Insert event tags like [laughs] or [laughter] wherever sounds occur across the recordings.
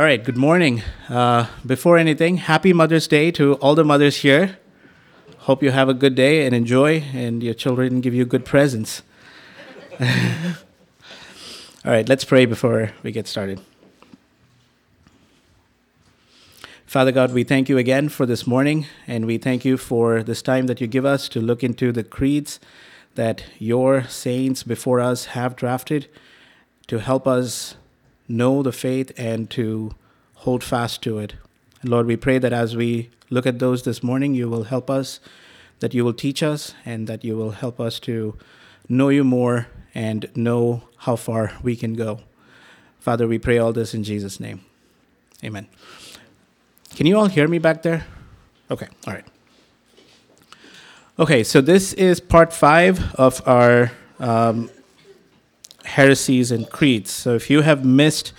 All right, good morning. Uh, before anything, happy Mother's Day to all the mothers here. Hope you have a good day and enjoy, and your children give you good presents. [laughs] all right, let's pray before we get started. Father God, we thank you again for this morning, and we thank you for this time that you give us to look into the creeds that your saints before us have drafted to help us know the faith and to hold fast to it. And Lord, we pray that as we look at those this morning, you will help us, that you will teach us, and that you will help us to know you more and know how far we can go. Father, we pray all this in Jesus' name. Amen. Can you all hear me back there? Okay, all right. Okay, so this is part five of our um, heresies and creeds. So if you have missed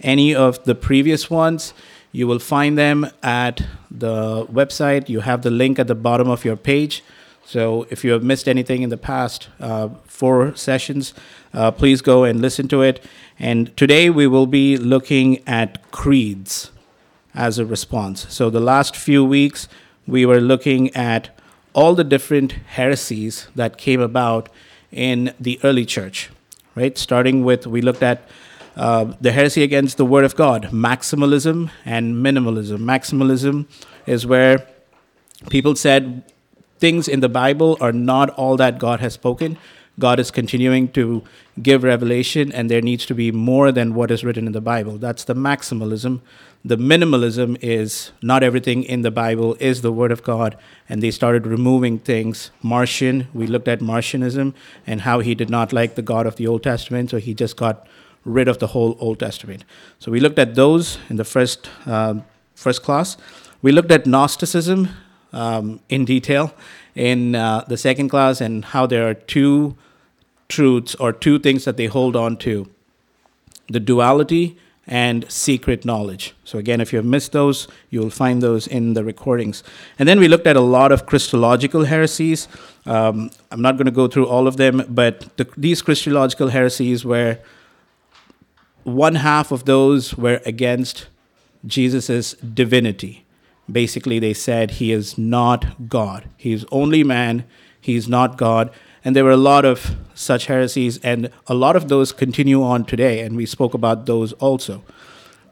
any of the previous ones, you will find them at the website. You have the link at the bottom of your page. So if you have missed anything in the past uh, four sessions, uh, please go and listen to it. And today we will be looking at creeds as a response. So the last few weeks we were looking at all the different heresies that came about in the early church right? Starting with, we looked at uh, the heresy against the Word of God, maximalism and minimalism. Maximalism is where people said things in the Bible are not all that God has spoken. God is continuing to give revelation, and there needs to be more than what is written in the Bible. That's the maximalism. The minimalism is not everything in the Bible is the Word of God, and they started removing things. Marcion, we looked at Marcionism and how he did not like the God of the Old Testament, so he just got rid of the whole Old Testament. So we looked at those in the first um, first class. We looked at Gnosticism um, in detail in uh, the second class and how there are two truths or two things that they hold on to the duality and secret knowledge. So, again, if you have missed those, you'll find those in the recordings. And then we looked at a lot of Christological heresies. Um, I'm not going to go through all of them, but the, these Christological heresies were one half of those were against Jesus' divinity. Basically, they said he is not God, he is only man, he is not God. And there were a lot of such heresies, and a lot of those continue on today, and we spoke about those also.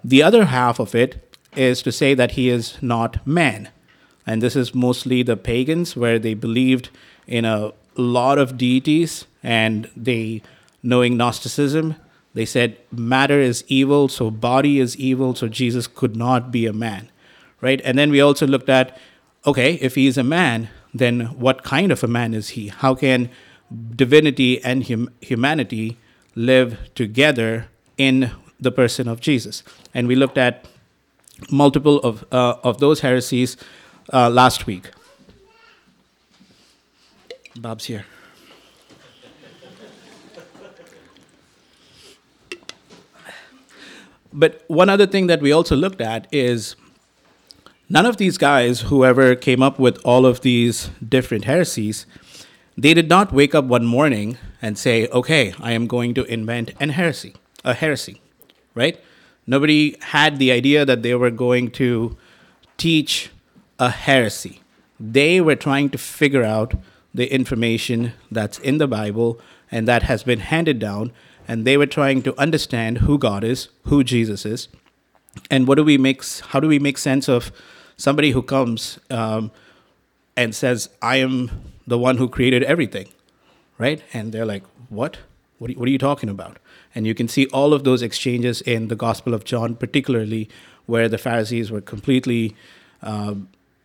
The other half of it is to say that he is not man. And this is mostly the pagans, where they believed in a lot of deities, and they, knowing Gnosticism, they said matter is evil, so body is evil, so Jesus could not be a man, right? And then we also looked at okay, if he is a man, then what kind of a man is he? How can divinity and hum- humanity live together in the person of Jesus? And we looked at multiple of, uh, of those heresies uh, last week. Bob's here. But one other thing that we also looked at is None of these guys, whoever came up with all of these different heresies, they did not wake up one morning and say, okay, I am going to invent an heresy, a heresy, right? Nobody had the idea that they were going to teach a heresy. They were trying to figure out the information that's in the Bible and that has been handed down, and they were trying to understand who God is, who Jesus is, and what do we make, how do we make sense of somebody who comes um, and says, I am the one who created everything, right? And they're like, What? What are, you, what are you talking about? And you can see all of those exchanges in the Gospel of John, particularly where the Pharisees were completely, uh,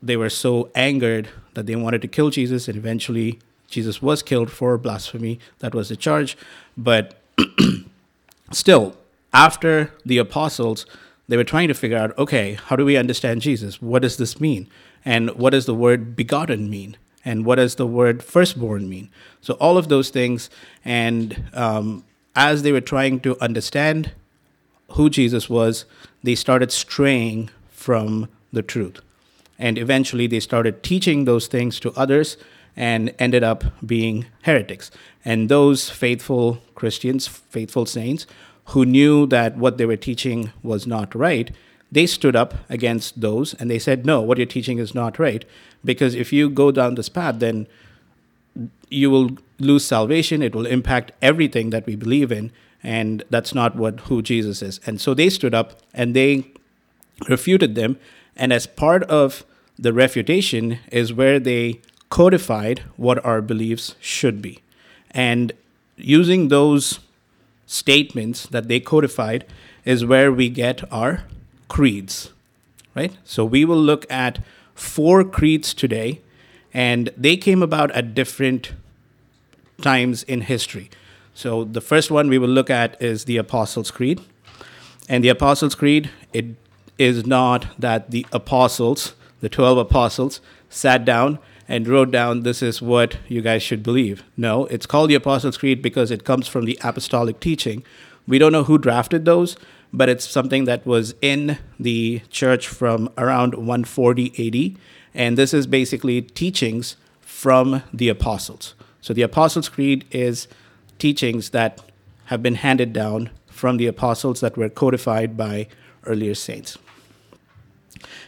they were so angered that they wanted to kill Jesus, and eventually Jesus was killed for blasphemy. That was the charge. But [clears throat] still, after the apostles, they were trying to figure out okay, how do we understand Jesus? What does this mean? And what does the word begotten mean? And what does the word firstborn mean? So, all of those things. And um, as they were trying to understand who Jesus was, they started straying from the truth. And eventually they started teaching those things to others and ended up being heretics. And those faithful Christians, faithful saints, who knew that what they were teaching was not right, they stood up against those and they said, No, what you're teaching is not right. Because if you go down this path, then you will lose salvation. It will impact everything that we believe in. And that's not what who Jesus is. And so they stood up and they refuted them. And as part of the refutation is where they codified what our beliefs should be. And using those statements that they codified is where we get our creeds, right? So we will look at four creeds today, and they came about at different times in history. So the first one we will look at is the Apostles' Creed. And the Apostles' Creed, it is not that the apostles, the 12 apostles, sat down and wrote down, This is what you guys should believe. No, it's called the Apostles' Creed because it comes from the apostolic teaching. We don't know who drafted those, but it's something that was in the church from around 140 AD. And this is basically teachings from the apostles. So the Apostles' Creed is teachings that have been handed down from the apostles that were codified by earlier saints.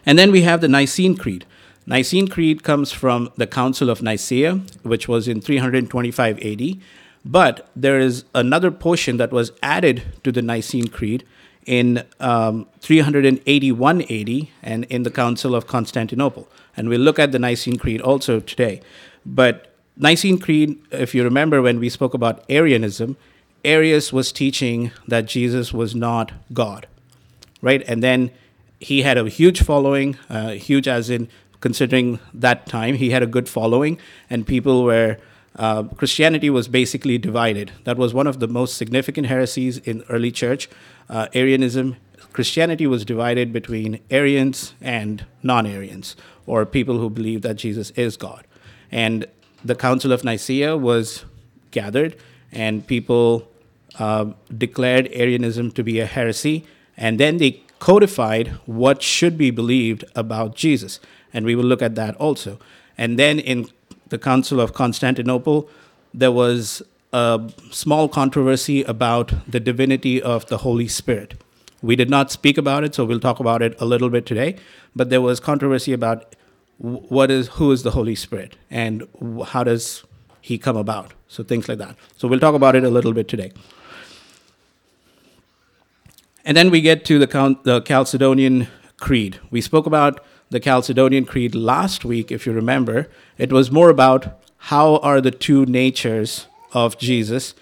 And then we have the Nicene Creed. Nicene Creed comes from the Council of Nicaea, which was in 325 AD. But there is another portion that was added to the Nicene Creed in um, 381 AD and in the Council of Constantinople. And we'll look at the Nicene Creed also today. But Nicene Creed, if you remember when we spoke about Arianism, Arius was teaching that Jesus was not God, right? And then he had a huge following, uh, huge as in considering that time. He had a good following, and people were. Uh, Christianity was basically divided. That was one of the most significant heresies in early church. Uh, Arianism, Christianity was divided between Arians and non Arians, or people who believe that Jesus is God. And the Council of Nicaea was gathered, and people uh, declared Arianism to be a heresy, and then they codified what should be believed about Jesus and we will look at that also. And then in the Council of Constantinople, there was a small controversy about the divinity of the Holy Spirit. We did not speak about it, so we'll talk about it a little bit today. But there was controversy about what is who is the Holy Spirit and how does he come about. So things like that. So we'll talk about it a little bit today. And then we get to the, the Chalcedonian Creed. We spoke about the Chalcedonian Creed last week, if you remember, it was more about how are the two natures of Jesus,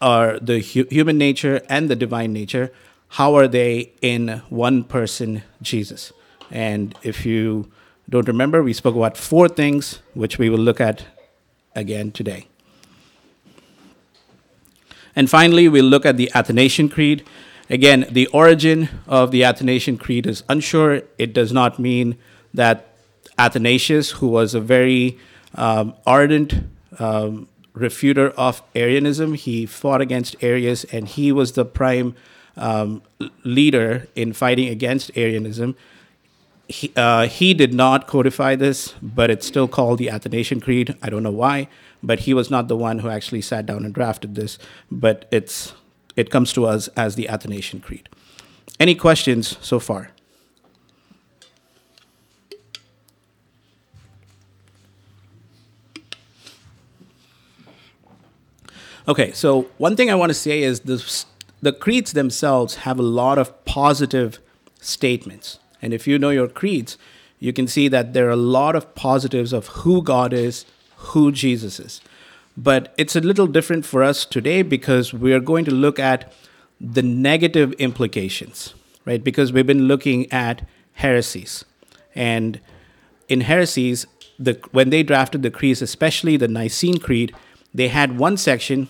are the hu- human nature and the divine nature, how are they in one person, Jesus? And if you don't remember, we spoke about four things, which we will look at again today. And finally, we'll look at the Athanasian Creed. Again, the origin of the Athanasian Creed is unsure. It does not mean that Athanasius, who was a very um, ardent um, refuter of Arianism, he fought against Arius and he was the prime um, leader in fighting against Arianism. He, uh, he did not codify this, but it's still called the Athanasian Creed. I don't know why, but he was not the one who actually sat down and drafted this. But it's it comes to us as the Athanasian Creed. Any questions so far? Okay, so one thing I want to say is the, the creeds themselves have a lot of positive statements. And if you know your creeds, you can see that there are a lot of positives of who God is, who Jesus is. But it's a little different for us today because we are going to look at the negative implications, right? Because we've been looking at heresies. And in heresies, the, when they drafted the creeds, especially the Nicene Creed, they had one section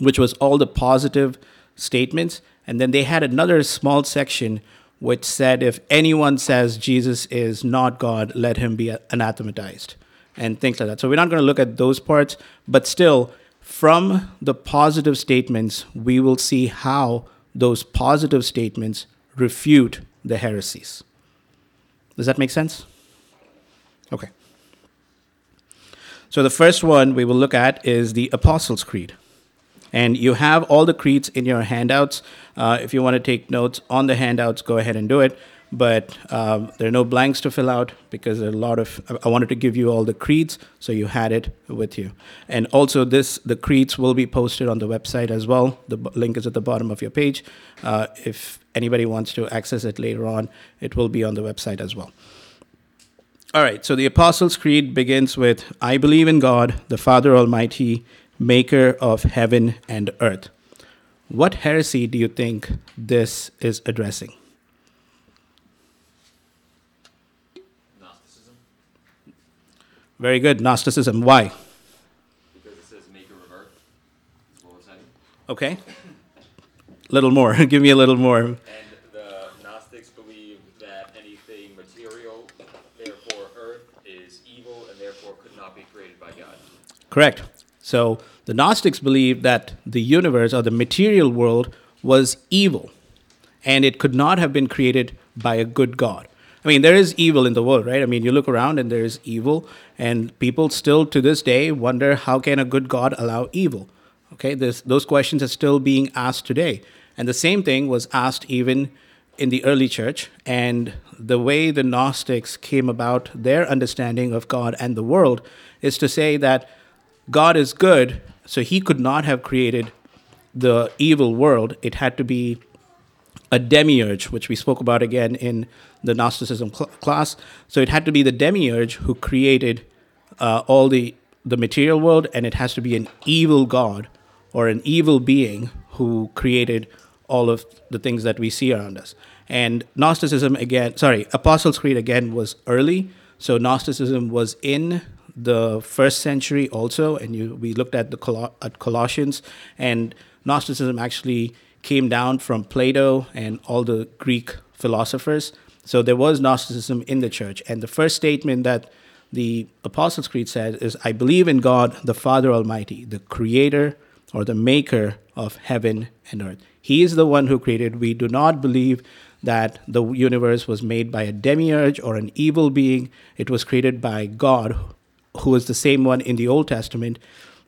which was all the positive statements, and then they had another small section which said if anyone says Jesus is not God, let him be anathematized and things like that. So we're not going to look at those parts, but still, from the positive statements, we will see how those positive statements refute the heresies. Does that make sense? Okay. So the first one we will look at is the Apostles' Creed. And you have all the creeds in your handouts. Uh, if you want to take notes on the handouts, go ahead and do it. But um, there are no blanks to fill out because there are a lot of. I wanted to give you all the creeds, so you had it with you. And also, this the creeds will be posted on the website as well. The link is at the bottom of your page. Uh, if anybody wants to access it later on, it will be on the website as well. All right, so the Apostles' Creed begins with I believe in God, the Father Almighty, maker of heaven and earth. What heresy do you think this is addressing? Gnosticism, Very good, Gnosticism. Why? because it says make of revert. Is what it's saying. Okay. [laughs] Little more. [laughs] Give me a little more. And the Gnostics believe that anything material, therefore earth, is evil and therefore could not be created by God. Correct. So the Gnostics believed that the universe or the material world was evil and it could not have been created by a good God. I mean, there is evil in the world, right? I mean, you look around and there is evil, and people still to this day wonder how can a good God allow evil? Okay, this, those questions are still being asked today. And the same thing was asked even in the early church. And the way the Gnostics came about their understanding of God and the world is to say that God is good, so he could not have created the evil world. It had to be a demiurge, which we spoke about again in the Gnosticism cl- class. So it had to be the demiurge who created uh, all the the material world, and it has to be an evil god or an evil being who created all of the things that we see around us. And Gnosticism again, sorry, Apostles' Creed again was early. So Gnosticism was in the first century also, and you, we looked at the Col- at Colossians, and Gnosticism actually came down from Plato and all the Greek philosophers. So there was Gnosticism in the church, and the first statement that the Apostles' Creed says is, "I believe in God, the Father Almighty, the Creator or the Maker of heaven and earth. He is the one who created. We do not believe." That the universe was made by a demiurge or an evil being. It was created by God, who is the same one in the Old Testament,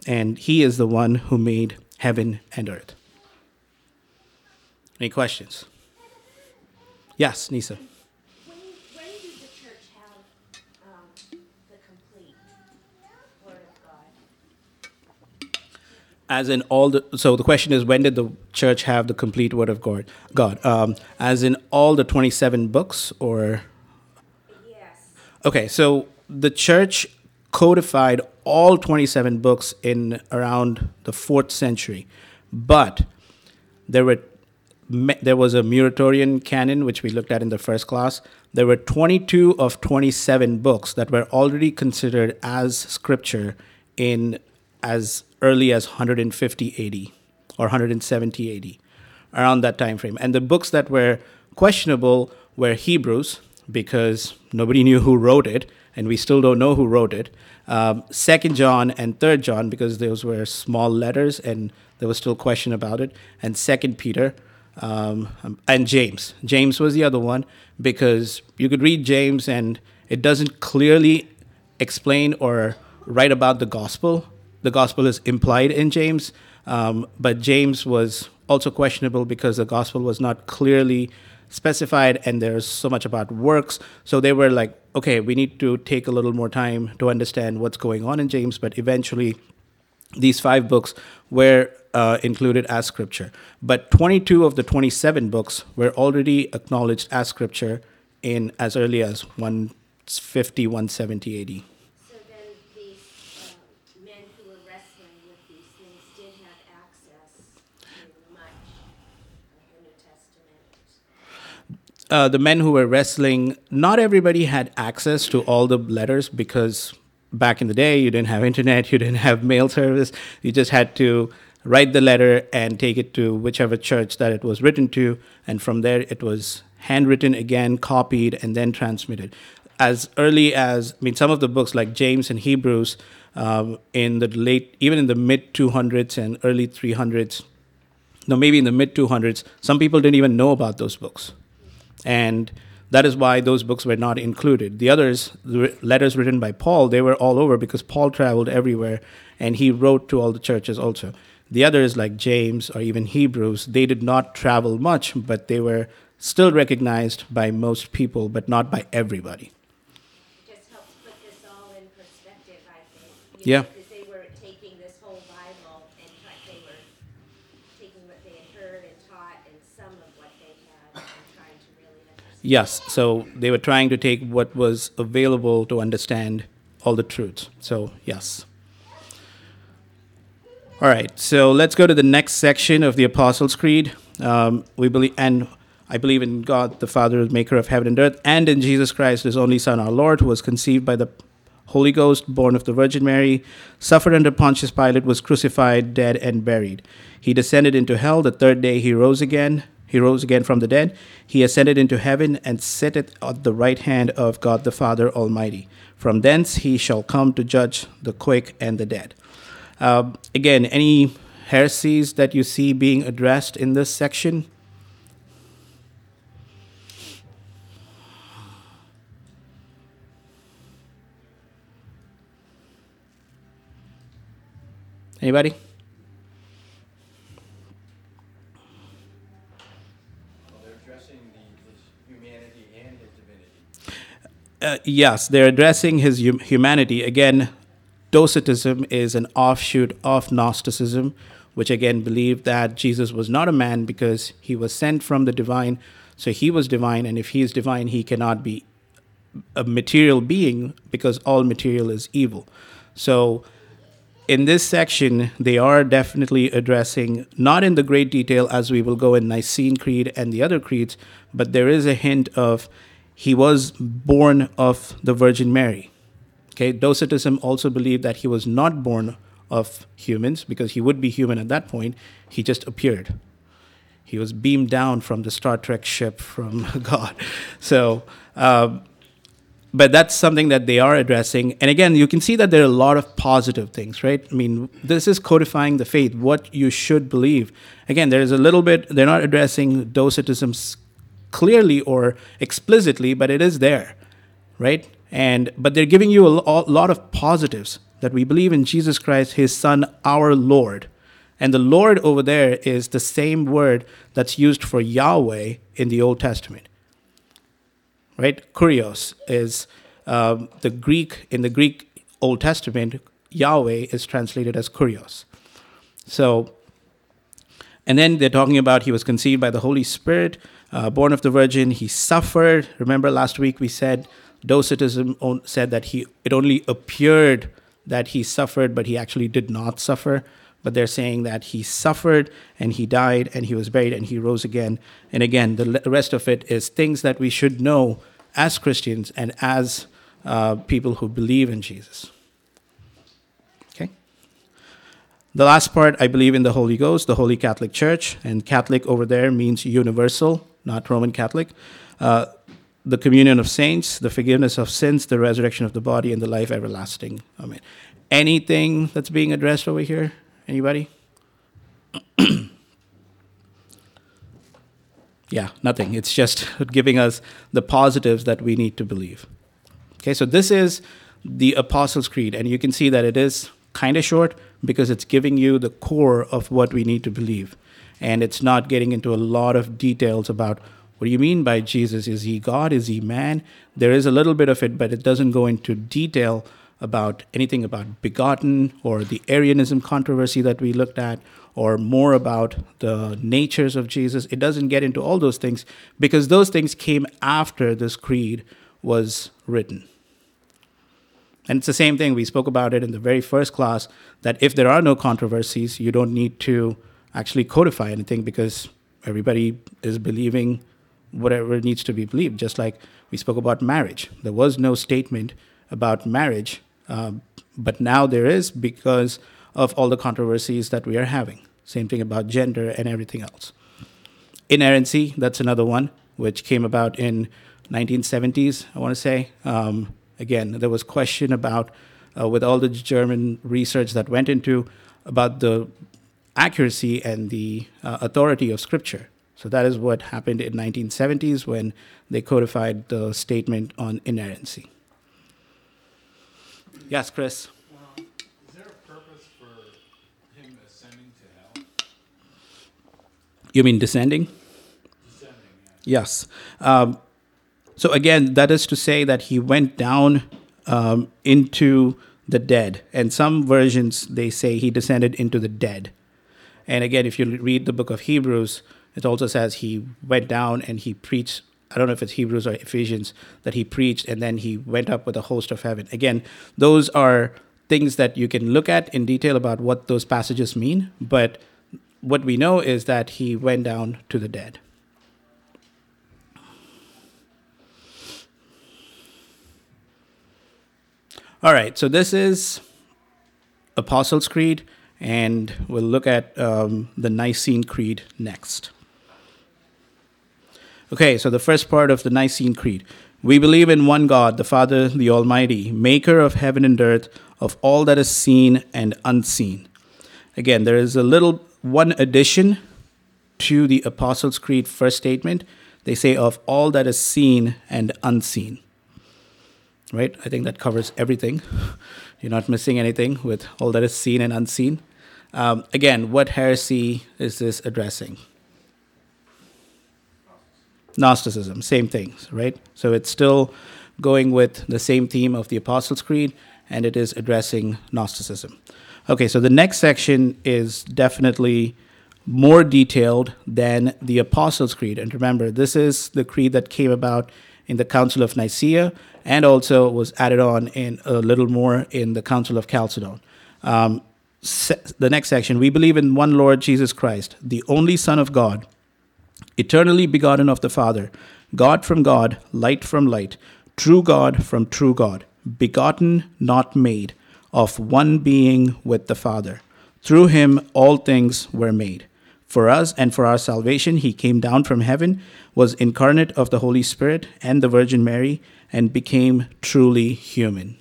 and He is the one who made heaven and earth. Any questions? Yes, Nisa. When, when did the church have um, the complete Word of God? As in all the so the question is when did the church have the complete Word of God? God, um, as in all the twenty-seven books, or Yes. okay, so the church codified all twenty-seven books in around the fourth century, but there were there was a Muratorian canon which we looked at in the first class. There were 22 of 27 books that were already considered as scripture in as early as 150 AD or 170 AD, around that time frame. And the books that were questionable were Hebrews because nobody [laughs] knew who wrote it, and we still don't know who wrote it. Um, Second John and Third John because those were small letters and there was still question about it. And Second Peter um, and James. James was the other one because you could read James and it doesn't clearly explain or write about the gospel. The gospel is implied in James, um, but James was also questionable because the gospel was not clearly specified and there's so much about works. So they were like, okay, we need to take a little more time to understand what's going on in James, but eventually these five books were uh, included as scripture. But 22 of the 27 books were already acknowledged as scripture in as early as 150, 170 AD. So then these um, men who were wrestling with these things did have access to much of the New Testament. uh, the men who were wrestling, not everybody had access to all the letters because back in the day you didn't have internet, you didn't have mail service. You just had to write the letter and take it to whichever church that it was written to, and from there it was handwritten again, copied, and then transmitted. As early as I mean, some of the books like James and Hebrews, um, in the late, even in the mid 200s and early 300s, no, maybe in the mid 200s, some people didn't even know about those books. And that is why those books were not included. The others, the letters written by Paul, they were all over because Paul traveled everywhere and he wrote to all the churches also. The others, like James or even Hebrews, they did not travel much, but they were still recognized by most people, but not by everybody. It just helps put this all in perspective, I think. you Yeah. know, Because they were taking this whole Bible and try- they were taking what they had heard and taught and some of what they had and trying to really understand. Yes, so they were trying to take what was available to understand all the truths. So, yes. All right, so let's go to the next section of the Apostles' Creed. Um, we believe, and I believe in God, the Father, maker of heaven and earth, and in Jesus Christ, his only Son, our Lord, who was conceived by the Holy Ghost, born of the Virgin Mary, suffered under Pontius Pilate, was crucified, dead, and buried. He descended into hell. The third day he rose again. He rose again from the dead. He ascended into heaven and sitteth at the right hand of God the Father Almighty. From thence he shall come to judge the quick and the dead. Um, again, any heresies that you see being addressed in this section? Anybody? Well, they're addressing the, his humanity and his divinity. Uh, yes, they're addressing his hum- humanity. Again, Docetism is an offshoot of Gnosticism, which again believed that Jesus was not a man because he was sent from the divine. So he was divine, and if he is divine, he cannot be a material being because all material is evil. So in this section, they are definitely addressing, not in the great detail as we will go in Nicene Creed and the other creeds, but there is a hint of he was born of the Virgin Mary. Okay, Docetism also believed that he was not born of humans because he would be human at that point. He just appeared. He was beamed down from the Star Trek ship from [laughs] God. So, um, but that's something that they are addressing. And again, you can see that there are a lot of positive things, right? I mean, this is codifying the faith, what you should believe. Again, there's a little bit, they're not addressing Docetism s- clearly or explicitly, but it is there, right? And but they're giving you a lot of positives that we believe in Jesus Christ, His Son, our Lord. And the Lord over there is the same word that's used for Yahweh in the Old Testament right? Kurios is um, the Greek, in the Greek Old Testament, Yahweh is translated as Kurios. So, and then they're talking about he was conceived by the Holy Spirit, uh, born of the Virgin. He suffered. Remember last week we said Docetism said that he it only appeared that he suffered, but he actually did not suffer. But they're saying that he suffered and he died and he was buried and he rose again. And again, the rest of it is things that we should know as Christians and as uh, people who believe in Jesus. Okay. The last part, I believe in the Holy Ghost, the Holy Catholic Church, and Catholic over there means universal, not Roman Catholic. Uh, the communion of saints, the forgiveness of sins, the resurrection of the body, and the life everlasting. Amen. Anything that's being addressed over here? Anybody? [clears throat] yeah, nothing. It's just [laughs] giving us the positives that we need to believe. Okay, so this is the Apostles' Creed, and you can see that it is kind of short because it's giving you the core of what we need to believe. And it's not getting into a lot of details about what do you mean by Jesus? Is he God? Is he man? There is a little bit of it, but it doesn't go into detail about anything about begotten or the Arianism controversy that we looked at or more about the natures of Jesus. It doesn't get into all those things because those things came after this creed was written. And it's the same thing. We spoke about it in the very first class that if there are no controversies, you don't need to actually codify anything because everybody is believing whatever needs to be believed. Just like we spoke about marriage, there was no statement about marriage, um, but now there is because of all the controversies that we are having. Same thing about gender and everything else. Inerrancy, that's another one, which came about in 1970s, I want to say. Um, again, there was question about, uh, with all the German research that went into, about the accuracy and the uh, authority of Scripture. So that is what happened in 1970s when they codified the statement on inerrancy. Yes, Chris. Is there a purpose for him ascending to hell? You mean descending? Yes. Um, so again, that is to say that he went down um, into the dead, and some versions they say he descended into the dead. And again, if you read the book of Hebrews, it also says he went down and he preached. I don't know if it's Hebrews or Ephesians that he preached, and then he went up with a host of heaven. Again, those are things that you can look at in detail about what those passages mean, but what we know is that he went down to the dead. All right, so this is Apostles' Creed, and we'll look at um, the Nicene Creed next. Okay, so the first part of the Nicene Creed. We believe in one God, the Father, the Almighty, maker of heaven and earth, of all that is seen and unseen. Again, there is a little one addition to the Apostles' Creed first statement. They say, of all that is seen and unseen right? I think that covers everything. [laughs] You're not missing anything with all that is seen and unseen. Um, again, what heresy is this addressing? Gnosticism, same things, right? So it's still going with the same theme of the Apostles' Creed, and it is addressing Gnosticism. Okay, so the next section is definitely more detailed than the Apostles' Creed. And remember, this is the creed that came about in the Council of Nicaea and also was added on in a little more in the Council of Chalcedon. Um, se- the next section we believe in one Lord Jesus Christ, the only Son of God, eternally begotten of the Father, God from God, light from light, true God from true God, begotten, not made, of one being with the Father. Through him all things were made. For us and for our salvation, he came down from heaven, was incarnate of the Holy Spirit and the Virgin Mary, and became truly human.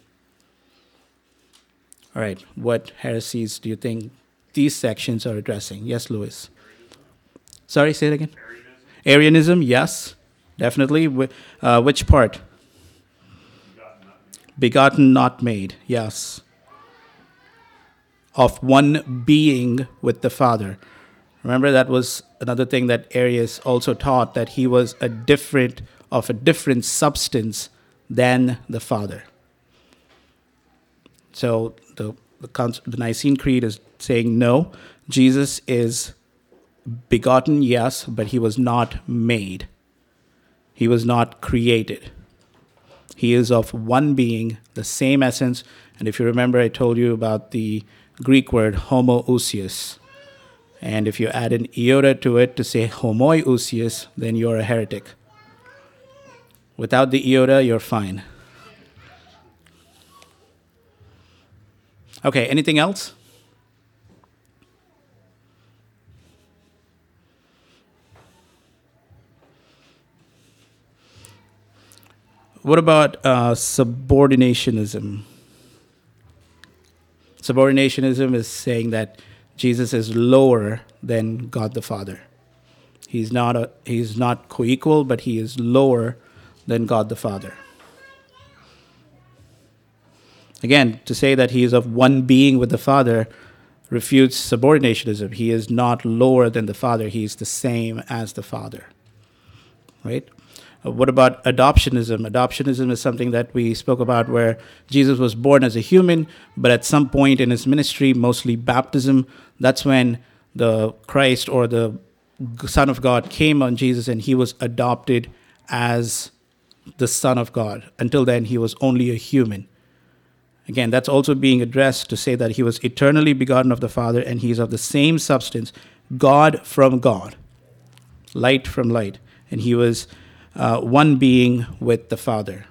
All right, what heresies do you think these sections are addressing? Yes, Louis. Sorry, say it again. Arianism, yes, definitely. Uh, which part? Begotten not, Begotten, not made, yes. Of one being with the Father. Remember, that was another thing that Arius also taught that he was a different, of a different substance than the Father. So the, the, the Nicene Creed is saying no, Jesus is begotten, yes, but he was not made. He was not created. He is of one being, the same essence. And if you remember, I told you about the Greek word homoousios. And if you add an iota to it to say homoiousios, then you're a heretic. Without the iota, you're fine. Okay, anything else? What about uh, subordinationism? Subordinationism is saying that Jesus is lower than God the Father. He's not a, he's not co-equal, but he is lower than God the Father. Again, to say that he is of one being with the Father refutes subordinationism. He is not lower than the Father, he is the same as the Father. Right? Uh, what about adoptionism? Adoptionism is something that we spoke about where Jesus was born as a human, but at some point in his ministry, mostly baptism, that's when the Christ or the Son of God came on Jesus and he was adopted as the Son of God. Until then, he was only a human. Again, that's also being addressed to say that he was eternally begotten of the Father and he is of the same substance, God from God, light from light. And he was uh, one being with the Father.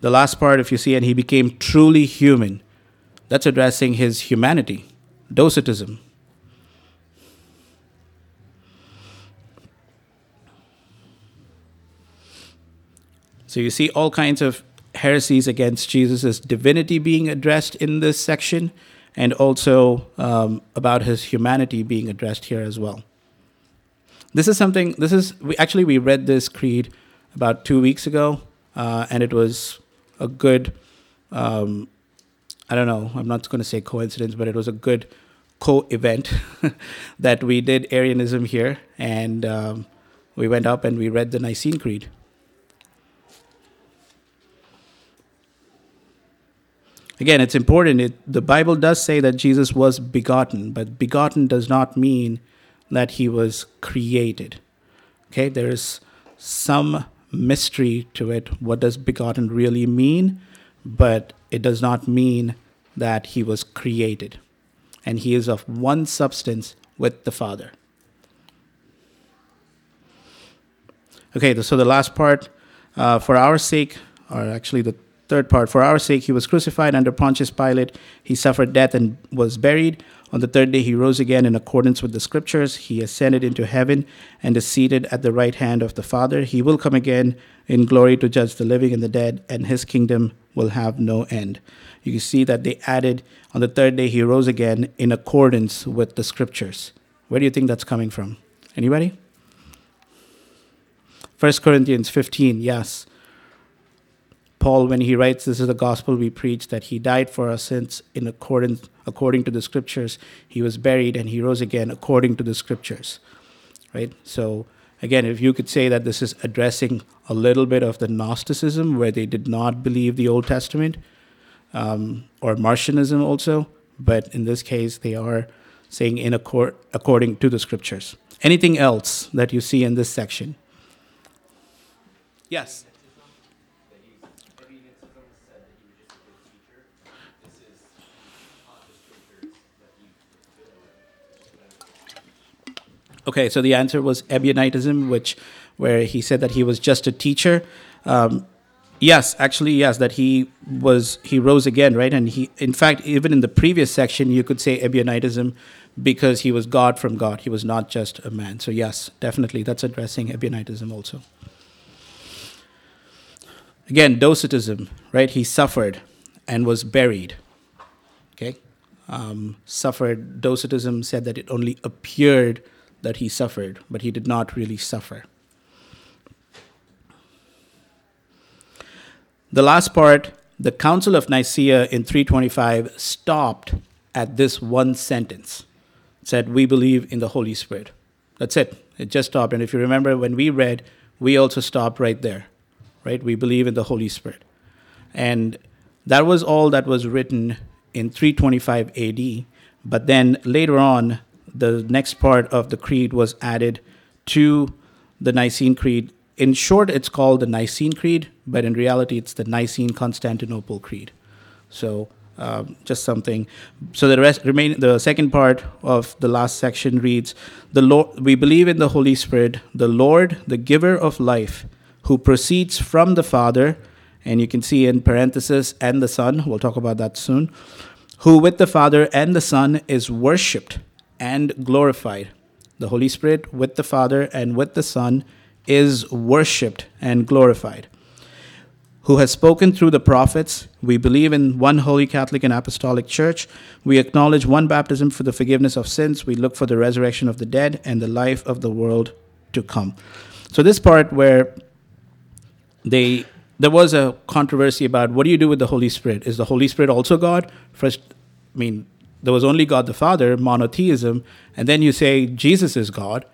The last part, if you see, and he became truly human, that's addressing his humanity, docetism. So you see all kinds of heresies against Jesus' divinity being addressed in this section, and also um, about his humanity being addressed here as well. This is something. This is we actually we read this creed about two weeks ago, uh, and it was a good. Um, I don't know. I'm not going to say coincidence, but it was a good co-event [laughs] that we did Arianism here, and um, we went up and we read the Nicene Creed. Again, it's important. It, the Bible does say that Jesus was begotten, but begotten does not mean that he was created. Okay, there is some mystery to it. What does begotten really mean? But it does not mean that he was created. And he is of one substance with the Father. Okay, so the last part, uh, for our sake, or actually the third part, for our sake, he was crucified under Pontius Pilate. He suffered death and was buried. On the third day, he rose again in accordance with the scriptures. He ascended into heaven and is seated at the right hand of the Father. He will come again in glory to judge the living and the dead, and his kingdom will have no end. You can see that they added on the third day, he rose again in accordance with the scriptures. Where do you think that's coming from? Anybody? 1 Corinthians 15, yes. Paul, when he writes, This is the gospel we preach, that he died for our sins in accordance, according to the scriptures. He was buried and he rose again according to the scriptures. Right? So, again, if you could say that this is addressing a little bit of the Gnosticism, where they did not believe the Old Testament, um, or Marcionism also, but in this case, they are saying in accord, according to the scriptures. Anything else that you see in this section? Yes. Okay, so the answer was Ebionitism, which where he said that he was just a teacher. Um, yes, actually, yes, that he was he rose again, right? And he, in fact, even in the previous section, you could say Ebionitism because he was God from God. He was not just a man. So yes, definitely, that's addressing Ebionitism also. Again, Docetism, right? He suffered and was buried. Okay, um, suffered. Docetism said that it only appeared that he suffered, but he did not really suffer. The last part, the Council of Nicaea in 325 stopped at this one sentence. It said, We believe in the Holy Spirit. That's it. It just stopped. And if you remember when we read, we also stopped right there, right? We believe in the Holy Spirit. And that was all that was written in 325 AD. But then later on, the next part of the creed was added to the Nicene Creed. In short, it's called the Nicene Creed, but in reality, it's the Nicene Constantinople Creed. So, um, just something. So the rest remain. The second part of the last section reads: "The Lord, we believe in the Holy Spirit, the Lord, the Giver of life, who proceeds from the Father." And you can see in parenthesis, and the Son. We'll talk about that soon. Who with the Father and the Son is worshipped and glorified. The Holy Spirit with the Father and with the Son is worshiped and glorified. Who has spoken through the prophets? We believe in one holy Catholic and Apostolic Church. We acknowledge one baptism for the forgiveness of sins. We look for the resurrection of the dead and the life of the world to come. So, this part where they there was a controversy about what do you do with the Holy Spirit? Is the Holy Spirit also God? First, I mean, there was only God the Father, monotheism, and then you say Jesus is God,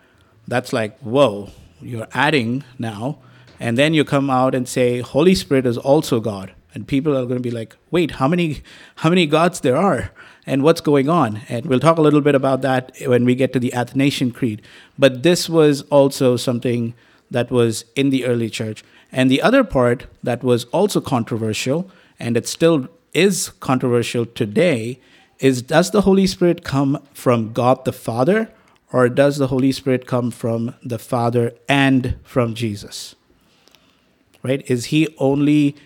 that's like, whoa, you're adding now. And then you come out and say Holy Spirit is also God. And people are going to be like, wait, how many how many gods there are? And what's going on? And we'll talk a little bit about that when we get to the Athanasian Creed. But this was also something that was in the early church. And the other part that was also controversial, and it still is controversial today, is does the Holy Spirit come from God the Father, or does the Holy Spirit come from the Father and from Jesus? Right? Is he only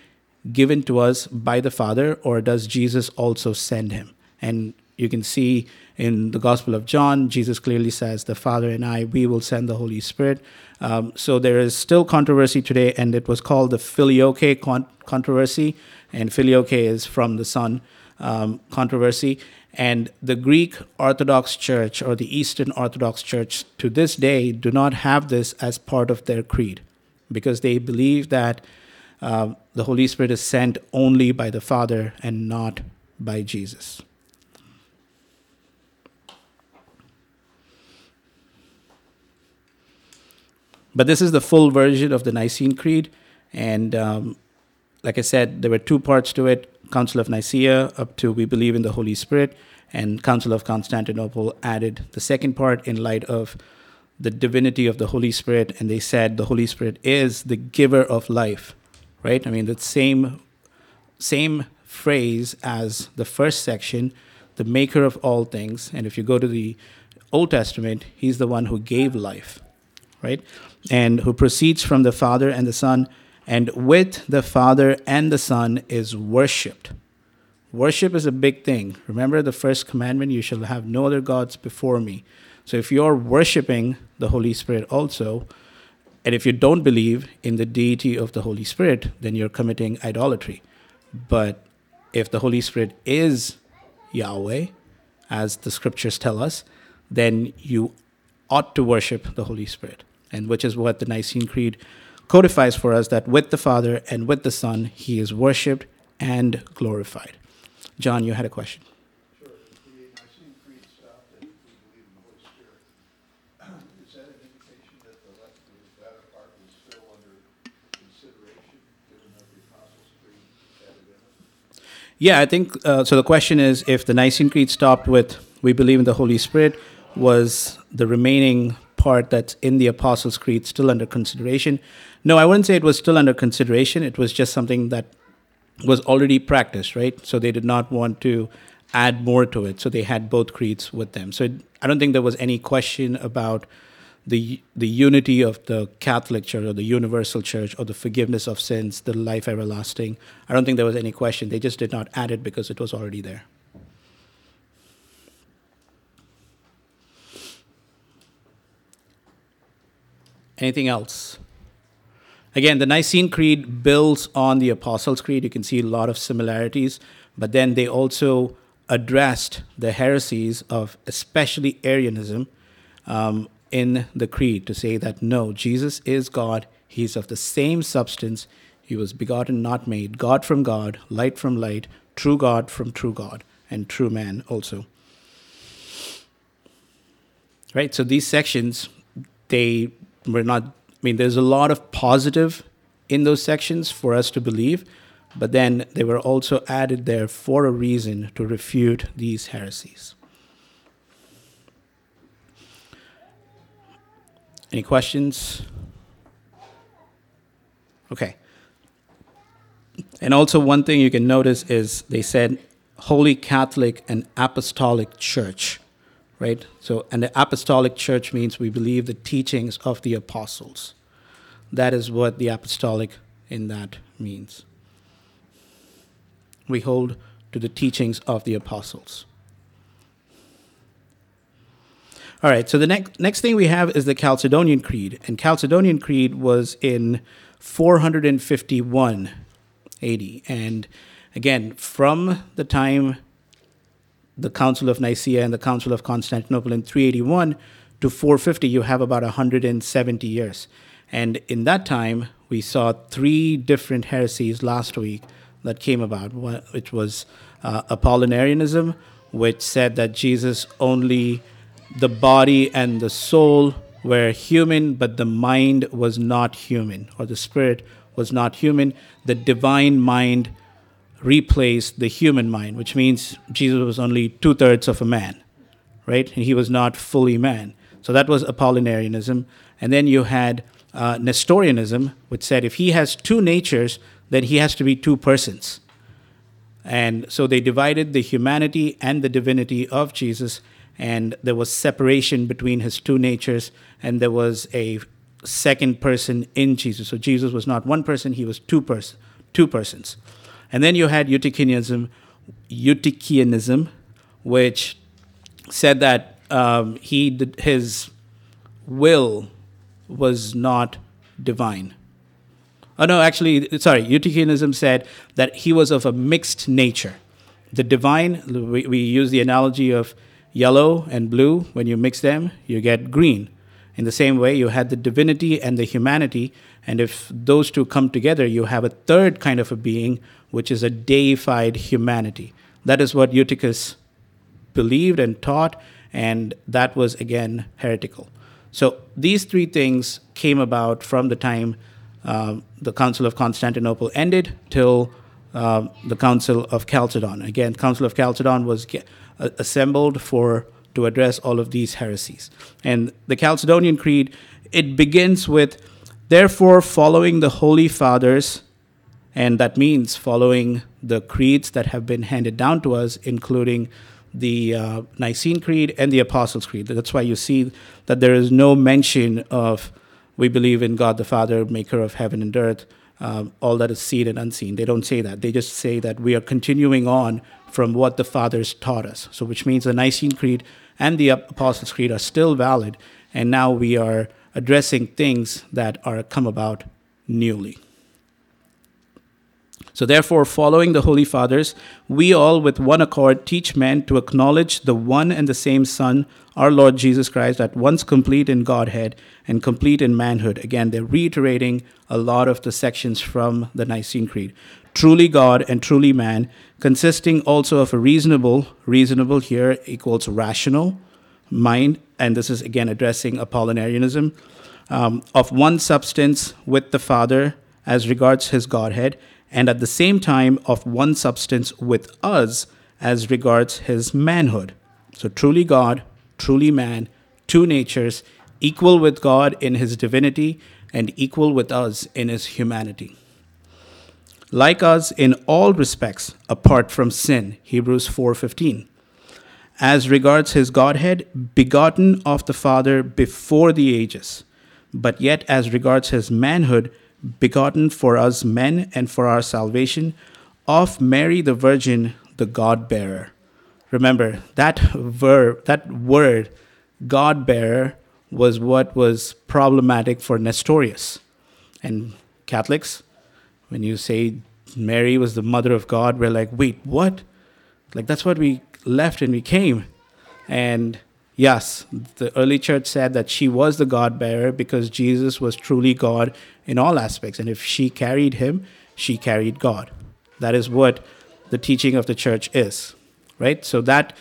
given to us by the Father, or does Jesus also send him? And you can see in the Gospel of John, Jesus clearly says, The Father and I, we will send the Holy Spirit. Um, so there is still controversy today, and it was called the Filioque con- controversy. And Filioque is from the Son um, controversy. And the Greek Orthodox Church or the Eastern Orthodox Church to this day do not have this as part of their creed because they believe that uh, the Holy Spirit is sent only by the Father and not by Jesus. But this is the full version of the Nicene Creed. And um, like I said, there were two parts to it Council of Nicaea, up to we believe in the Holy Spirit, and Council of Constantinople added the second part in light of the divinity of the Holy Spirit. And they said the Holy Spirit is the giver of life, right? I mean, the same, same phrase as the first section, the maker of all things. And if you go to the Old Testament, he's the one who gave life, right? And who proceeds from the Father and the Son, and with the Father and the Son is worshiped. Worship is a big thing. Remember the first commandment you shall have no other gods before me. So if you're worshiping the Holy Spirit also, and if you don't believe in the deity of the Holy Spirit, then you're committing idolatry. But if the Holy Spirit is Yahweh, as the scriptures tell us, then you ought to worship the Holy Spirit. And which is what the Nicene Creed codifies for us that with the Father and with the Son, he is worshiped and glorified. John, you had a question. Yeah, I think uh, so. The question is if the Nicene Creed stopped with we believe in the Holy Spirit, was the remaining part that's in the Apostles' Creed still under consideration? No, I wouldn't say it was still under consideration. It was just something that was already practiced, right? So they did not want to add more to it. So they had both creeds with them. So it, I don't think there was any question about the the unity of the Catholic Church or the universal church or the forgiveness of sins, the life everlasting. I don't think there was any question. They just did not add it because it was already there. Anything else? Again, the Nicene Creed builds on the Apostles' Creed. You can see a lot of similarities, but then they also addressed the heresies of especially Arianism um, in the Creed to say that no, Jesus is God. He's of the same substance. He was begotten, not made. God from God, light from light, true God from true God, and true man also. Right? So these sections, they were not I mean, there's a lot of positive in those sections for us to believe, but then they were also added there for a reason to refute these heresies. Any questions? Okay. And also, one thing you can notice is they said Holy Catholic and Apostolic Church right? So, and the apostolic church means we believe the teachings of the apostles. That is what the apostolic in that means. We hold to the teachings of the apostles. All right, so the next, next thing we have is the Chalcedonian Creed. And Chalcedonian Creed was in 451 AD. And again, from the time the Council of Nicaea and the Council of Constantinople in 381 to 450, you have about 170 years. And in that time, we saw three different heresies last week that came about, which was uh, Apollinarianism, which said that Jesus only the body and the soul were human, but the mind was not human, or the spirit was not human. The divine mind replaced the human mind, which means Jesus was only two thirds of a man, right? And he was not fully man. So that was Apollinarianism. And then you had uh, Nestorianism, which said if he has two natures, then he has to be two persons. And so they divided the humanity and the divinity of Jesus, and there was separation between his two natures, and there was a second person in Jesus. So Jesus was not one person, he was two, pers- two persons. And then you had Eutychianism, Eutychianism, which said that um, he his will was not divine. Oh no, actually, sorry. Eutychianism said that he was of a mixed nature. The divine, we, we use the analogy of yellow and blue. When you mix them, you get green. In the same way, you had the divinity and the humanity, and if those two come together, you have a third kind of a being, which is a deified humanity. That is what Eutychus believed and taught, and that was again heretical. So these three things came about from the time um, the Council of Constantinople ended till um, the Council of Chalcedon. Again, Council of Chalcedon was ge- uh, assembled for to address all of these heresies. And the Chalcedonian Creed it begins with, therefore, following the Holy Fathers, and that means following the creeds that have been handed down to us, including the uh, Nicene Creed and the Apostles' Creed. That's why you see that there is no mention of we believe in God the Father, maker of heaven and earth, um, all that is seen and unseen. They don't say that. They just say that we are continuing on from what the fathers taught us. So, which means the Nicene Creed and the Apostles' Creed are still valid, and now we are addressing things that are come about newly. So, therefore, following the Holy Fathers, we all with one accord teach men to acknowledge the one and the same Son, our Lord Jesus Christ, at once complete in Godhead and complete in manhood. Again, they're reiterating a lot of the sections from the Nicene Creed. Truly God and truly man, consisting also of a reasonable, reasonable here equals rational mind, and this is again addressing Apollinarianism, um, of one substance with the Father as regards his Godhead and at the same time of one substance with us as regards his manhood. So, truly God, truly man, two natures, equal with God in his divinity and equal with us in his humanity. Like us in all respects apart from sin, Hebrews 4:15. As regards his Godhead, begotten of the Father before the ages, but yet as regards his manhood, begotten for us men and for our salvation, of Mary the Virgin, the God bearer. Remember, that verb, that word, God bearer, was what was problematic for Nestorius. And Catholics, when you say Mary was the mother of God, we're like, wait, what? Like, that's what we left and we came. And yes, the early church said that she was the God bearer because Jesus was truly God in all aspects. And if she carried him, she carried God. That is what the teaching of the church is, right? So that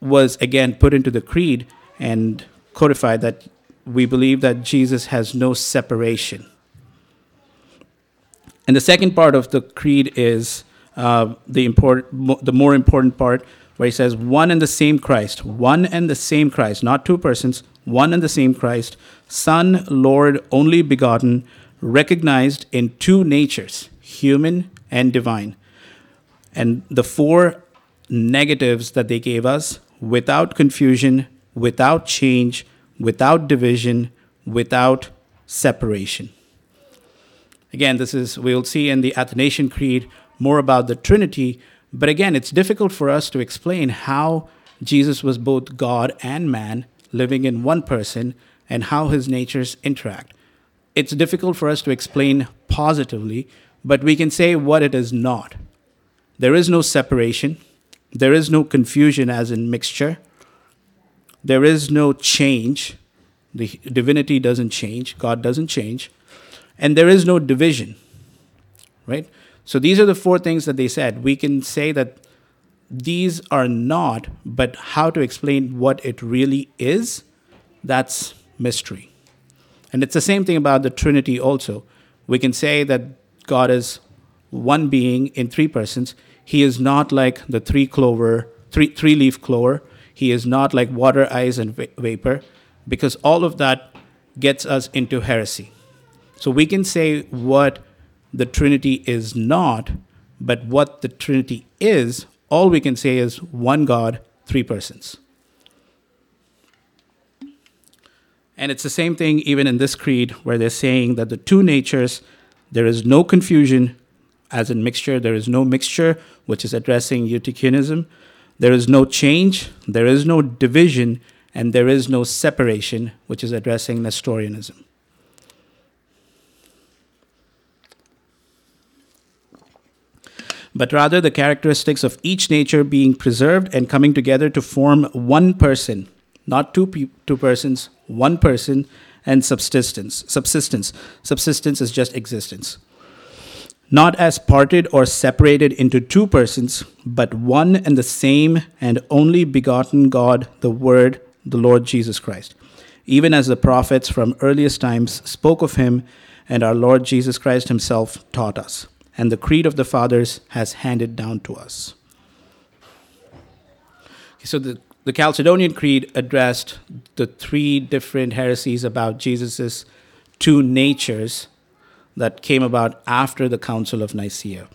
was again put into the creed and codified that we believe that Jesus has no separation. And the second part of the creed is uh, the, import, the more important part where he says, one and the same Christ, one and the same Christ, not two persons, one and the same Christ, Son, Lord, only begotten, recognized in two natures, human and divine. And the four negatives that they gave us without confusion, without change, without division, without separation. Again, this is, we'll see in the Athanasian Creed more about the Trinity, but again, it's difficult for us to explain how Jesus was both God and man living in one person and how his natures interact. It's difficult for us to explain positively, but we can say what it is not. There is no separation, there is no confusion as in mixture, there is no change. The divinity doesn't change, God doesn't change, and there is no division, right? So these are the four things that they said. We can say that these are not, but how to explain what it really is, that's mystery. And it's the same thing about the Trinity also. We can say that God is one being in three persons. He is not like the three clover, three, three leaf clover. He is not like water, ice, and vapor, because all of that gets us into heresy. So we can say what the Trinity is not, but what the Trinity is, all we can say is one God, three persons. And it's the same thing even in this creed, where they're saying that the two natures, there is no confusion, as in mixture, there is no mixture, which is addressing Eutychianism. There is no change, there is no division, and there is no separation, which is addressing Nestorianism. But rather the characteristics of each nature being preserved and coming together to form one person, not two, pe- two persons, one person, and subsistence. Subsistence. Subsistence is just existence. Not as parted or separated into two persons, but one and the same and only begotten God, the Word, the Lord Jesus Christ. even as the prophets from earliest times spoke of him, and our Lord Jesus Christ himself taught us, and the creed of the fathers has handed down to us. So the, the Chalcedonian Creed addressed the three different heresies about Jesus' two natures that came about after the Council of Nicaea.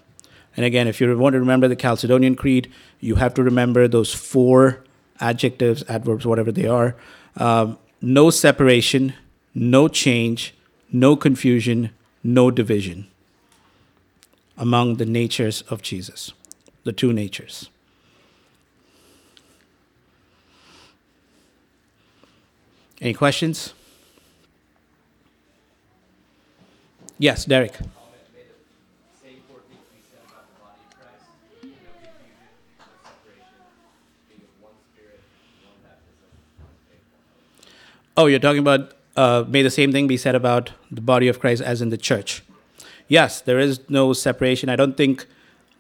And again, if you want to remember the Chalcedonian Creed, you have to remember those four adjectives, adverbs, whatever they are. Um, no separation, no change, no confusion, no division among the natures of Jesus, the two natures. Any questions? Yes, Derek. Oh, you're talking about uh, may the same thing be said about the body of Christ as in the church. Yes, there is no separation. I don't think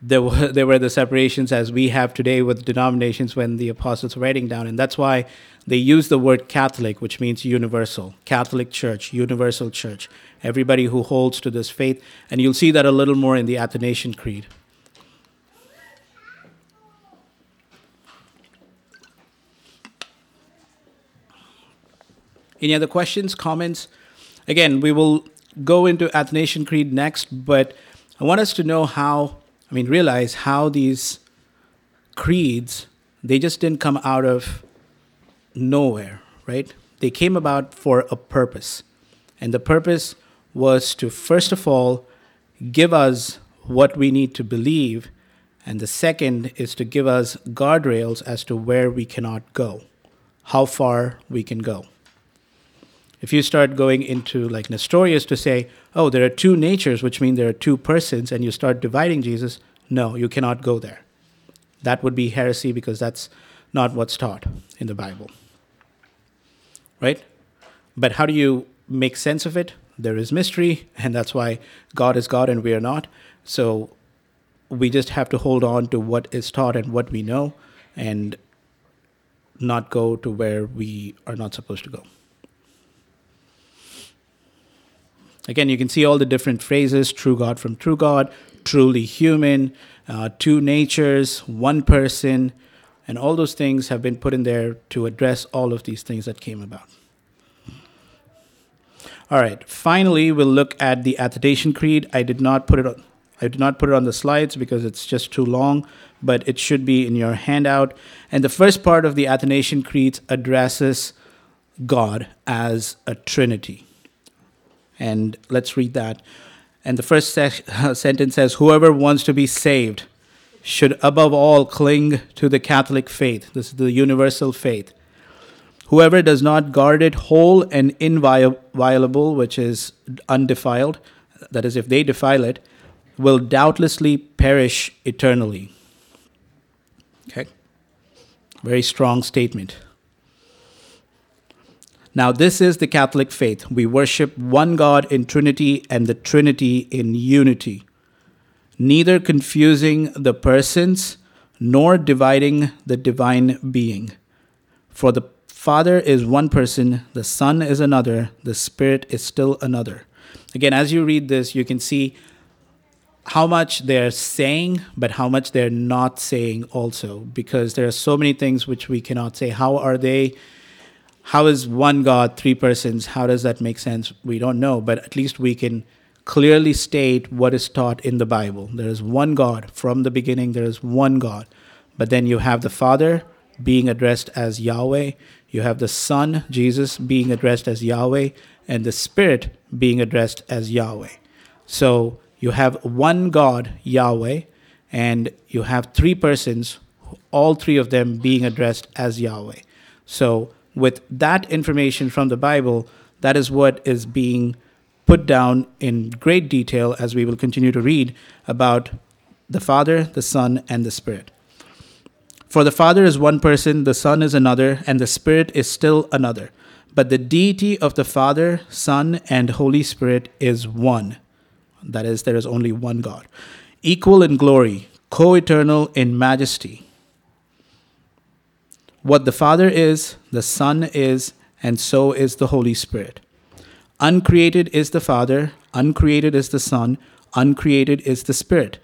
there were [laughs] there were the separations as we have today with denominations when the apostles were writing down, and that's why they use the word Catholic, which means universal. Catholic Church, universal church. Everybody who holds to this faith, and you'll see that a little more in the Athanasian Creed. Any other questions, comments? Again, we will go into Athanasian Creed next, but I want us to know how, I mean, realize how these creeds, they just didn't come out of nowhere, right? They came about for a purpose. And the purpose was to, first of all, give us what we need to believe. And the second is to give us guardrails as to where we cannot go, how far we can go. If you start going into like Nestorius to say, oh, there are two natures, which mean there are two persons, and you start dividing Jesus, no, you cannot go there. That would be heresy because that's not what's taught in the Bible. Right? But how do you make sense of it? There is mystery, [laughs] and that's why God is God and we are not. So we just have to hold on to what is taught and what we know and not go to where we are not supposed to go. Again, you can see all the different phrases true God from true God, truly human, uh, two natures, one person, and all those things have been put in there to address all of these things that came about. All right, finally, we'll look at the Athanasian Creed. I did not put it on. I did not put it on the slides because it's just too long, but it should be in your handout. And the first part of the Athanasian Creed addresses God as a Trinity. And let's read that. And the first se- [laughs] sentence says, Whoever wants to be saved should above all cling to the Catholic faith. This is the universal faith. Whoever does not guard it whole and inviolable, which is undefiled, that is, if they defile it, will doubtlessly perish eternally. Okay? Very strong statement. Now, this is the Catholic faith. We worship one God in Trinity and the Trinity in unity, neither confusing the persons nor dividing the divine being. For the Father is one person, the Son is another, the Spirit is still another. Again, as you read this, you can see how much they're saying, but how much they're not saying also, because there are so many things which we cannot say. How are they? How is one God, three persons? How does that make sense? We don't know, but at least we can clearly state what is taught in the Bible. There is one God. From the beginning, there is one God. But then you have the Father being addressed as Yahweh, you have the Son, Jesus, being addressed as Yahweh, and the Spirit being addressed as Yahweh. So you have one God, Yahweh, and you have three persons, all three of them being addressed as Yahweh. So with that information from the Bible, that is what is being put down in great detail as we will continue to read about the Father, the Son, and the Spirit. For the Father is one person, the Son is another, and the Spirit is still another. But the deity of the Father, Son, and Holy Spirit is one. That is, there is only one God. Equal in glory, co eternal in majesty what the Father is, the Son is, and so is the Holy Spirit. Uncreated is the Father, uncreated is the Son, uncreated is the Spirit.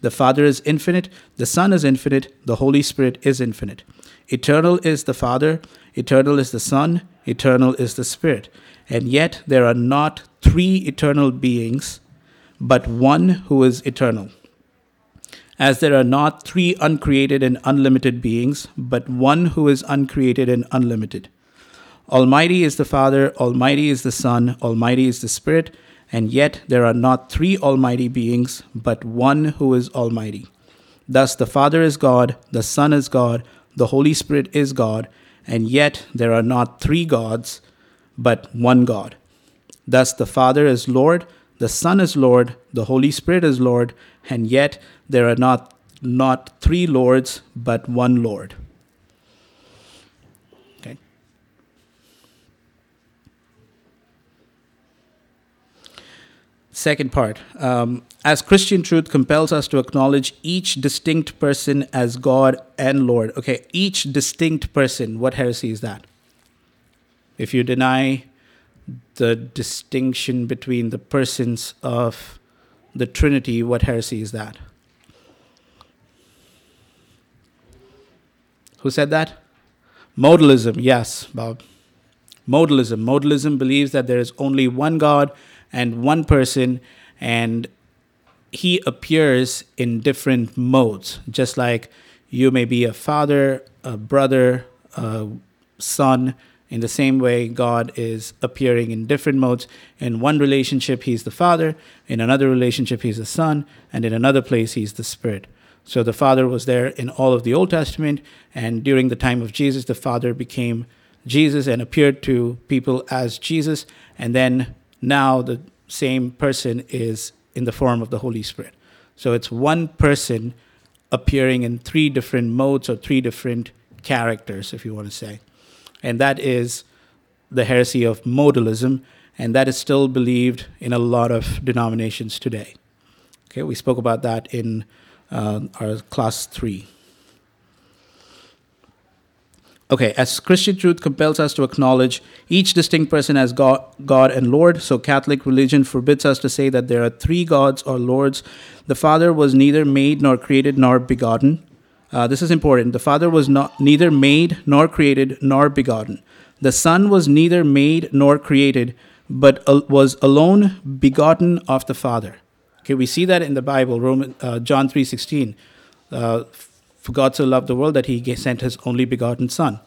The Father is infinite, the Son is infinite, the Holy Spirit is infinite. Eternal is the Father, eternal is the Son, eternal is the Spirit. And yet there are not three eternal beings, but one who is eternal. As there are not three uncreated and unlimited beings, but one who is uncreated and unlimited. Almighty is the Father, Almighty is the Son, Almighty is the Spirit, and yet there are not three Almighty beings, but one who is Almighty. Thus the Father is God, the Son is God, the Holy Spirit is God, and yet there are not three gods, but one God. Thus the Father is Lord, the Son is Lord, the Holy Spirit is Lord, and yet there are not, not three Lords, but one Lord. Okay. Second part. Um, as Christian truth compels us to acknowledge each distinct person as God and Lord. Okay, each distinct person. What heresy is that? If you deny the distinction between the persons of the Trinity, what heresy is that? Who said that? Modalism, yes, Bob. Modalism. Modalism believes that there is only one God and one person, and he appears in different modes, just like you may be a father, a brother, a son. In the same way, God is appearing in different modes. In one relationship, He's the Father. In another relationship, He's the Son. And in another place, He's the Spirit. So the Father was there in all of the Old Testament. And during the time of Jesus, the Father became Jesus and appeared to people as Jesus. And then now the same person is in the form of the Holy Spirit. So it's one person appearing in three different modes or three different characters, if you want to say. And that is the heresy of modalism, and that is still believed in a lot of denominations today. Okay, we spoke about that in uh, our class three. Okay, as Christian truth compels us to acknowledge each distinct person as God, God and Lord, so Catholic religion forbids us to say that there are three gods or lords. The Father was neither made nor created nor begotten. Uh, this is important. The Father was not neither made nor created nor begotten. The Son was neither made nor created, but uh, was alone begotten of the Father. Okay, we see that in the Bible, Roman, uh, John three sixteen. Uh, for God so loved the world that he sent his only begotten Son.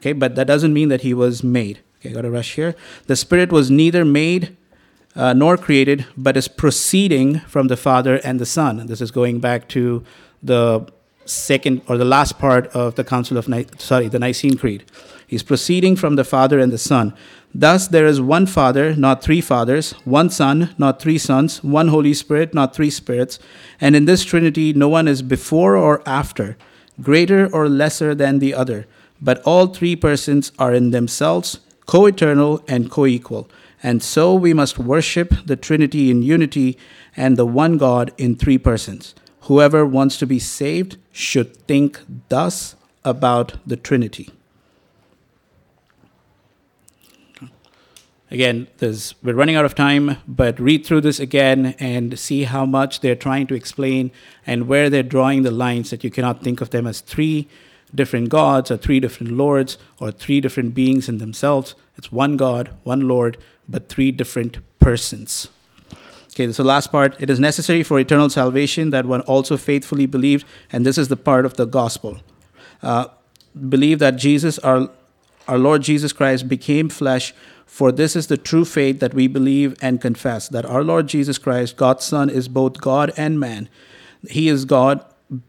Okay, but that doesn't mean that he was made. Okay, got to rush here. The Spirit was neither made uh, nor created, but is proceeding from the Father and the Son. And this is going back to the second or the last part of the Council of Ni- sorry, the Nicene Creed. He's proceeding from the Father and the Son. Thus, there is one Father, not three fathers, one Son, not three sons, one Holy Spirit, not three spirits. And in this Trinity, no one is before or after, greater or lesser than the other, but all three persons are in themselves co eternal and co equal. And so we must worship the Trinity in unity and the one God in three persons. Whoever wants to be saved should think thus about the Trinity. Again, we're running out of time, but read through this again and see how much they're trying to explain and where they're drawing the lines that you cannot think of them as three different gods or three different lords or three different beings in themselves. It's one God, one Lord, but three different persons. Okay, so last part. It is necessary for eternal salvation that one also faithfully believed, and this is the part of the gospel. Uh, believe that Jesus, our, our Lord Jesus Christ, became flesh for this is the true faith that we believe and confess that our Lord Jesus Christ, God's Son, is both God and man. He is God,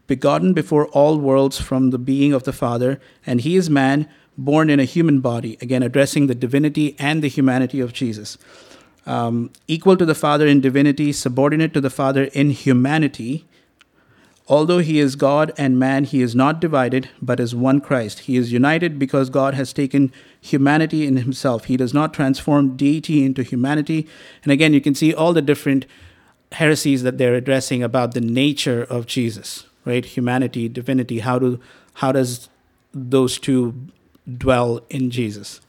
begotten before all worlds from the being of the Father, and he is man, born in a human body, again addressing the divinity and the humanity of Jesus. Um, equal to the Father in divinity, subordinate to the Father in humanity, Although he is God and man, he is not divided, but is one Christ. He is united because God has taken humanity in himself. He does not transform deity into humanity. And again, you can see all the different heresies that they're addressing about the nature of Jesus, right? Humanity, divinity. How do how does those two dwell in Jesus?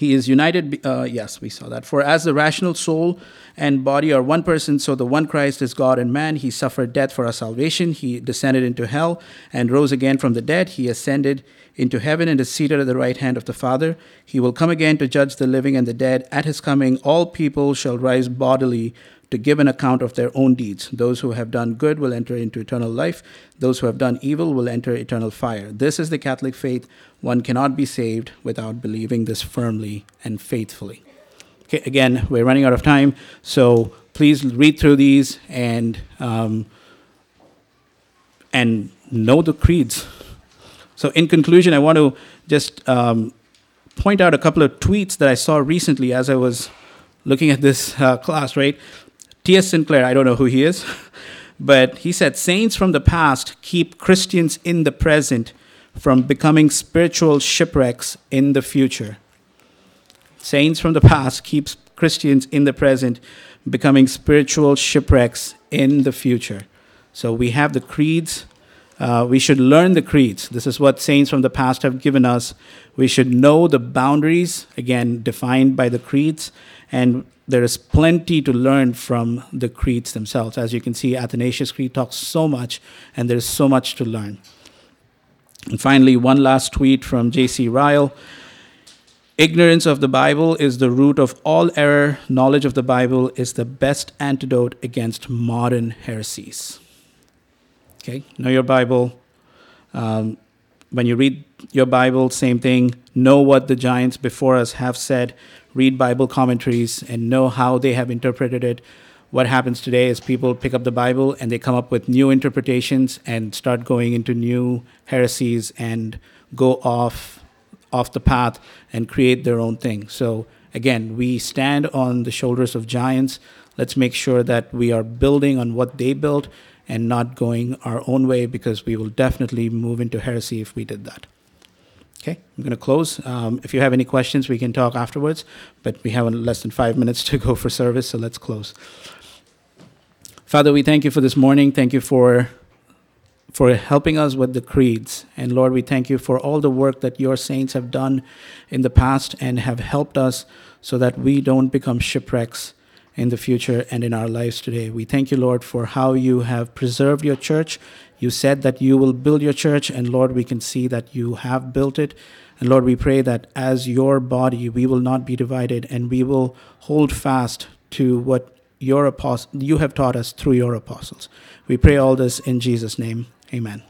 He is united, uh, yes, we saw that. For as the rational soul and body are one person, so the one Christ is God and man. He suffered death for our salvation. He descended into hell and rose again from the dead. He ascended into heaven and is seated at the right hand of the Father. He will come again to judge the living and the dead. At his coming, all people shall rise bodily to give an account of their own deeds. Those who have done good will enter into eternal life. Those who have done evil will enter eternal fire. This is the Catholic faith. One cannot be saved without believing this firmly and faithfully. Okay, again, we're running out of time, so please read through these and um, and know the creeds. So, in conclusion, I want to just um, point out a couple of tweets that I saw recently as I was looking at this uh, class. Right, T.S. Sinclair, I don't know who he is, [laughs] but he said saints from the past keep Christians in the present from becoming spiritual shipwrecks in the future. Saints from the past keeps Christians in the present becoming spiritual shipwrecks in the future. So we have the creeds. Uh, we should learn the creeds. This is what saints from the past have given us. We should know the boundaries, again, defined by the creeds, and there is plenty to learn from the creeds themselves. As you can see, Athanasius Creed talks so much, and there's so much to learn. And finally, one last tweet from J.C. Ryle. Ignorance of the Bible is the root of all error. Knowledge of the Bible is the best antidote against modern heresies. Okay, know your Bible. Um, when you read your Bible, same thing. Know what the giants before us have said. Read Bible commentaries and know how they have interpreted it. What happens today is people pick up the Bible and they come up with new interpretations and start going into new heresies and go off off the path and create their own thing. So again, we stand on the shoulders of giants. Let's make sure that we are building on what they built and not going our own way because we will definitely move into heresy if we did that. Okay, I'm going to close. Um, if you have any questions, we can talk afterwards, but we have less than five minutes to go for service, so let's close. Father, we thank you for this morning. Thank you for for helping us with the creeds. And Lord, we thank you for all the work that your saints have done in the past and have helped us so that we don't become shipwrecks in the future and in our lives today. We thank you, Lord, for how you have preserved your church. You said that you will build your church, and Lord, we can see that you have built it. And Lord, we pray that as your body, we will not be divided and we will hold fast to what your apost- you have taught us through your apostles. We pray all this in Jesus' name. Amen.